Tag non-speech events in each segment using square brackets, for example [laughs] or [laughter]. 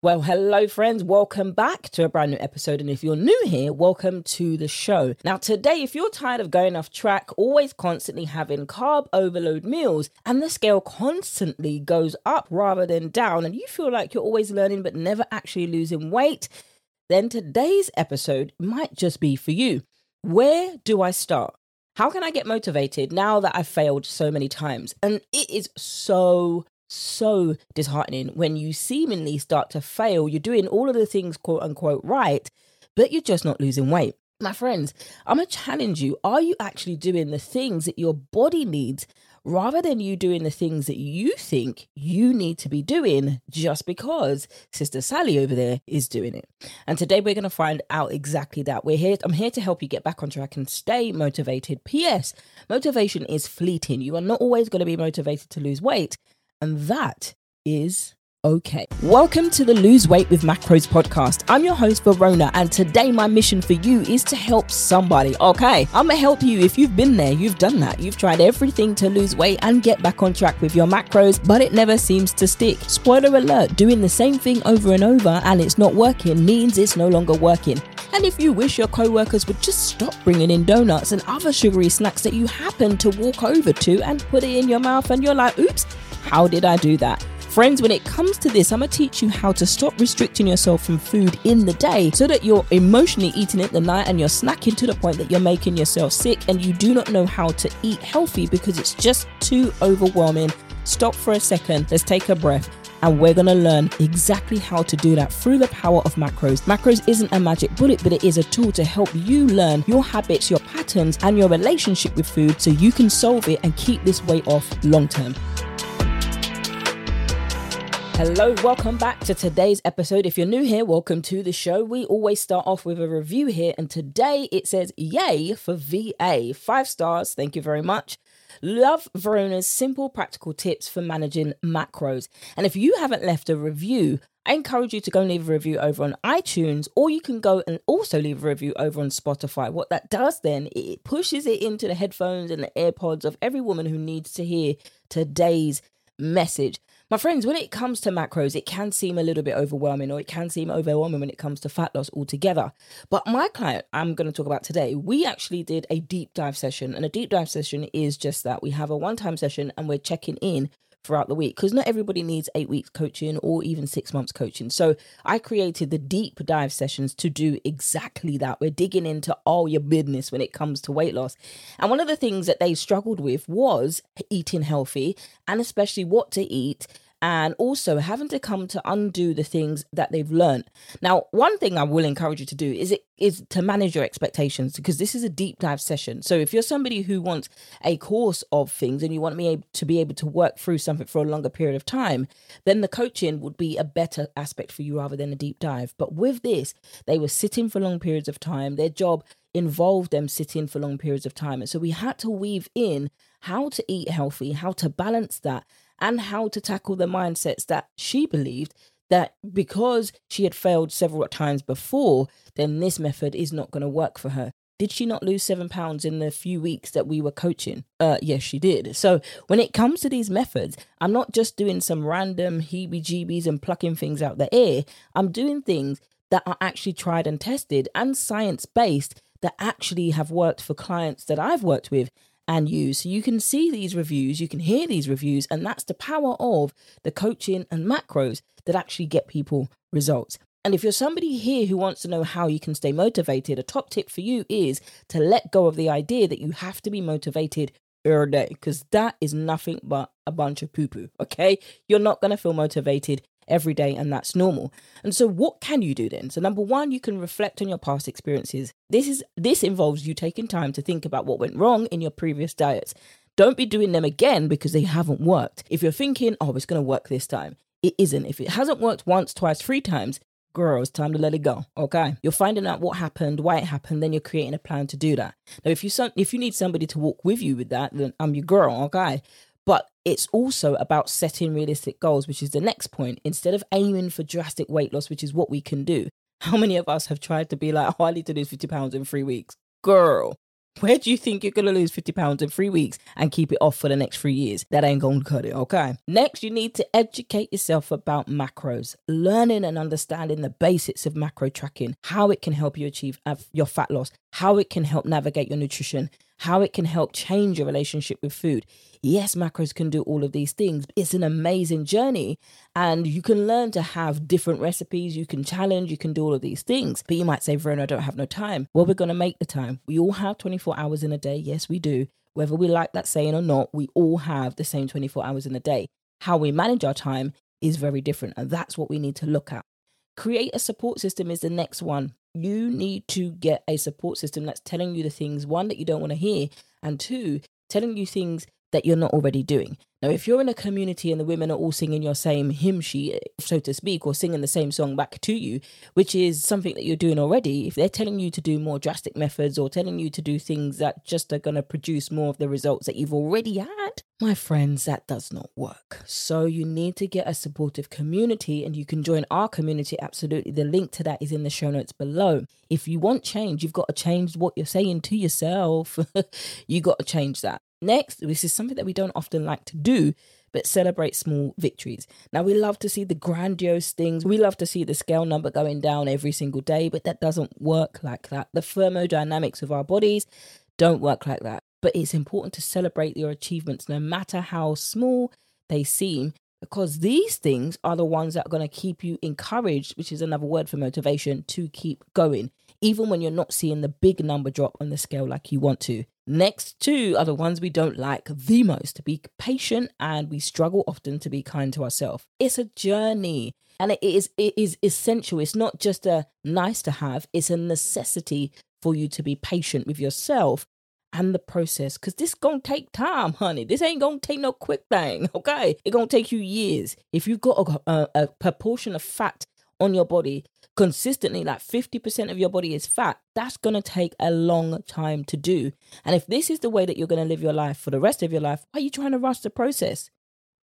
Well, hello, friends. Welcome back to a brand new episode. And if you're new here, welcome to the show. Now, today, if you're tired of going off track, always constantly having carb overload meals, and the scale constantly goes up rather than down, and you feel like you're always learning but never actually losing weight, then today's episode might just be for you. Where do I start? How can I get motivated now that I've failed so many times? And it is so so disheartening when you seemingly start to fail. You're doing all of the things, quote unquote, right, but you're just not losing weight. My friends, I'm going to challenge you. Are you actually doing the things that your body needs rather than you doing the things that you think you need to be doing just because Sister Sally over there is doing it? And today we're going to find out exactly that. We're here. I'm here to help you get back on track and stay motivated. P.S. Motivation is fleeting. You are not always going to be motivated to lose weight and that is okay. Welcome to the Lose Weight with Macros podcast. I'm your host, Verona, and today my mission for you is to help somebody. Okay, I'm gonna help you if you've been there, you've done that, you've tried everything to lose weight and get back on track with your macros, but it never seems to stick. Spoiler alert, doing the same thing over and over and it's not working means it's no longer working. And if you wish your co workers would just stop bringing in donuts and other sugary snacks that you happen to walk over to and put it in your mouth, and you're like, oops, how did I do that? Friends, when it comes to this, I'm to teach you how to stop restricting yourself from food in the day so that you're emotionally eating it the night and you're snacking to the point that you're making yourself sick and you do not know how to eat healthy because it's just too overwhelming. Stop for a second, let's take a breath. And we're gonna learn exactly how to do that through the power of macros. Macros isn't a magic bullet, but it is a tool to help you learn your habits, your patterns, and your relationship with food so you can solve it and keep this weight off long term. Hello, welcome back to today's episode. If you're new here, welcome to the show. We always start off with a review here, and today it says Yay for VA. Five stars, thank you very much. Love Verona's simple practical tips for managing macros. And if you haven't left a review, I encourage you to go and leave a review over on iTunes, or you can go and also leave a review over on Spotify. What that does then, it pushes it into the headphones and the AirPods of every woman who needs to hear today's message. My friends, when it comes to macros, it can seem a little bit overwhelming or it can seem overwhelming when it comes to fat loss altogether. But my client I'm going to talk about today, we actually did a deep dive session. And a deep dive session is just that we have a one time session and we're checking in throughout the week because not everybody needs eight weeks coaching or even six months coaching. So I created the deep dive sessions to do exactly that. We're digging into all your business when it comes to weight loss. And one of the things that they struggled with was eating healthy and especially what to eat and also having to come to undo the things that they've learned. Now, one thing I will encourage you to do is it is to manage your expectations because this is a deep dive session. So if you're somebody who wants a course of things and you want me to be able to work through something for a longer period of time, then the coaching would be a better aspect for you rather than a deep dive. But with this, they were sitting for long periods of time. Their job involved them sitting for long periods of time. And so we had to weave in how to eat healthy, how to balance that, and how to tackle the mindsets that she believed that because she had failed several times before, then this method is not going to work for her. Did she not lose seven pounds in the few weeks that we were coaching? Uh, yes, she did. So when it comes to these methods, I'm not just doing some random heebie jeebies and plucking things out the air. I'm doing things that are actually tried and tested and science based that actually have worked for clients that I've worked with and use. So you can see these reviews, you can hear these reviews, and that's the power of the coaching and macros that actually get people results. And if you're somebody here who wants to know how you can stay motivated, a top tip for you is to let go of the idea that you have to be motivated every day because that is nothing but a bunch of poo poo. Okay. You're not going to feel motivated every day, and that's normal. And so, what can you do then? So, number one, you can reflect on your past experiences. This is this involves you taking time to think about what went wrong in your previous diets. Don't be doing them again because they haven't worked. If you're thinking, oh, it's going to work this time, it isn't. If it hasn't worked once, twice, three times, girl, it's time to let it go. Okay. You're finding out what happened, why it happened, then you're creating a plan to do that. Now, if you if you need somebody to walk with you with that, then I'm your girl. Okay. But it's also about setting realistic goals, which is the next point. Instead of aiming for drastic weight loss, which is what we can do, [laughs] how many of us have tried to be like, oh, I need to lose 50 pounds in three weeks? Girl, Where do you think you're going to lose 50 pounds in three weeks and keep it off for the next three years? That ain't going to cut it, okay? Next, you need to educate yourself about macros, learning and understanding the basics of macro tracking, how it can help you achieve uh, your fat loss, how it can help navigate your nutrition, how it can help change your relationship with food. Yes, macros can do all of these things. It's an amazing journey, and you can learn to have different recipes. You can challenge, you can do all of these things. But you might say, Verona, I don't have no time. Well, we're going to make the time. We all have 24 hours in a day. Yes, we do. Whether we like that saying or not, we all have the same 24 hours in a day. How we manage our time is very different, and that's what we need to look at. Create a support system is the next one you need to get a support system that's telling you the things one that you don't want to hear and two telling you things that you're not already doing now if you're in a community and the women are all singing your same hymn sheet so to speak or singing the same song back to you which is something that you're doing already if they're telling you to do more drastic methods or telling you to do things that just are going to produce more of the results that you've already had my friends, that does not work. So you need to get a supportive community and you can join our community. Absolutely. The link to that is in the show notes below. If you want change, you've got to change what you're saying to yourself. [laughs] you got to change that. Next, this is something that we don't often like to do, but celebrate small victories. Now, we love to see the grandiose things. We love to see the scale number going down every single day, but that doesn't work like that. The thermodynamics of our bodies don't work like that. But it's important to celebrate your achievements, no matter how small they seem, because these things are the ones that are going to keep you encouraged, which is another word for motivation, to keep going, even when you're not seeing the big number drop on the scale like you want to. Next two are the ones we don't like the most. To be patient and we struggle often to be kind to ourselves. It's a journey and it is it is essential. It's not just a nice to have, it's a necessity for you to be patient with yourself and the process because this gonna take time honey this ain't gonna take no quick thing [laughs] okay it gonna take you years if you've got a, a, a proportion of fat on your body consistently like 50% of your body is fat that's gonna take a long time to do and if this is the way that you're gonna live your life for the rest of your life why are you trying to rush the process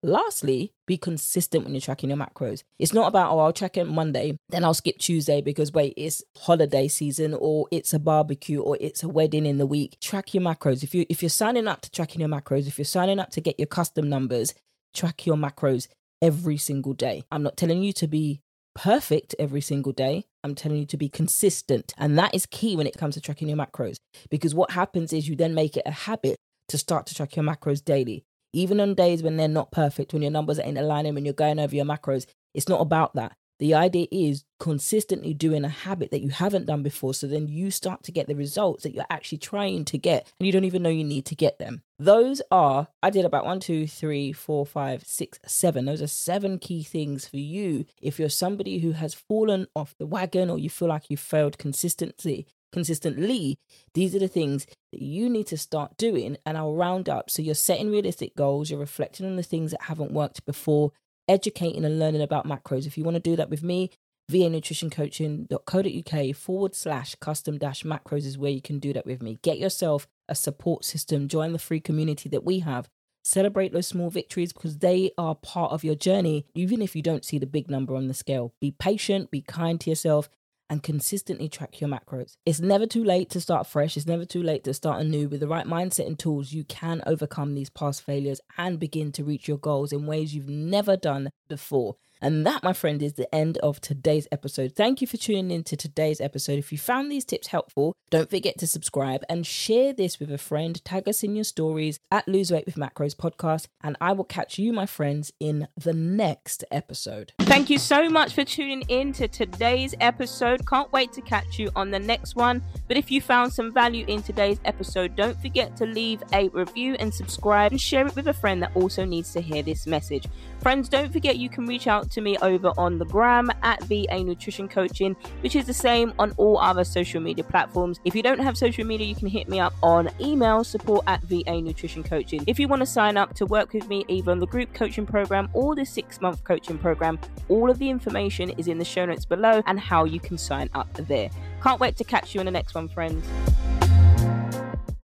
Lastly, be consistent when you're tracking your macros. It's not about, oh, I'll check it Monday, then I'll skip Tuesday because wait, it's holiday season or it's a barbecue or it's a wedding in the week. Track your macros. If you if you're signing up to tracking your macros, if you're signing up to get your custom numbers, track your macros every single day. I'm not telling you to be perfect every single day. I'm telling you to be consistent. And that is key when it comes to tracking your macros because what happens is you then make it a habit to start to track your macros daily even on days when they're not perfect, when your numbers ain't aligning, when you're going over your macros, it's not about that. The idea is consistently doing a habit that you haven't done before. So then you start to get the results that you're actually trying to get and you don't even know you need to get them. Those are, I did about one, two, three, four, five, six, seven. Those are seven key things for you. If you're somebody who has fallen off the wagon or you feel like you failed consistently, consistently, these are the things that you need to start doing. And I'll round up. So you're setting realistic goals, you're reflecting on the things that haven't worked before, educating and learning about macros. If you want to do that with me, vanutritioncoaching.co.uk forward slash custom dash macros is where you can do that with me. Get yourself a support system, join the free community that we have. Celebrate those small victories because they are part of your journey, even if you don't see the big number on the scale. Be patient, be kind to yourself, and consistently track your macros. It's never too late to start fresh. It's never too late to start anew. With the right mindset and tools, you can overcome these past failures and begin to reach your goals in ways you've never done before. And that, my friend, is the end of today's episode. Thank you for tuning in to today's episode. If you found these tips helpful, don't forget to subscribe and share this with a friend. Tag us in your stories at Lose Weight with Macros podcast. And I will catch you, my friends, in the next episode. Thank you so much for tuning in to today's episode. Can't wait to catch you on the next one. But if you found some value in today's episode, don't forget to leave a review and subscribe and share it with a friend that also needs to hear this message. Friends, don't forget you can reach out to me over on the gram at VA Nutrition Coaching, which is the same on all other social media platforms. If you don't have social media, you can hit me up on email support at VA Nutrition Coaching. If you want to sign up to work with me either on the group coaching program or the six month coaching program, all of the information is in the show notes below and how you can sign up there. Can't wait to catch you in the next one, friends.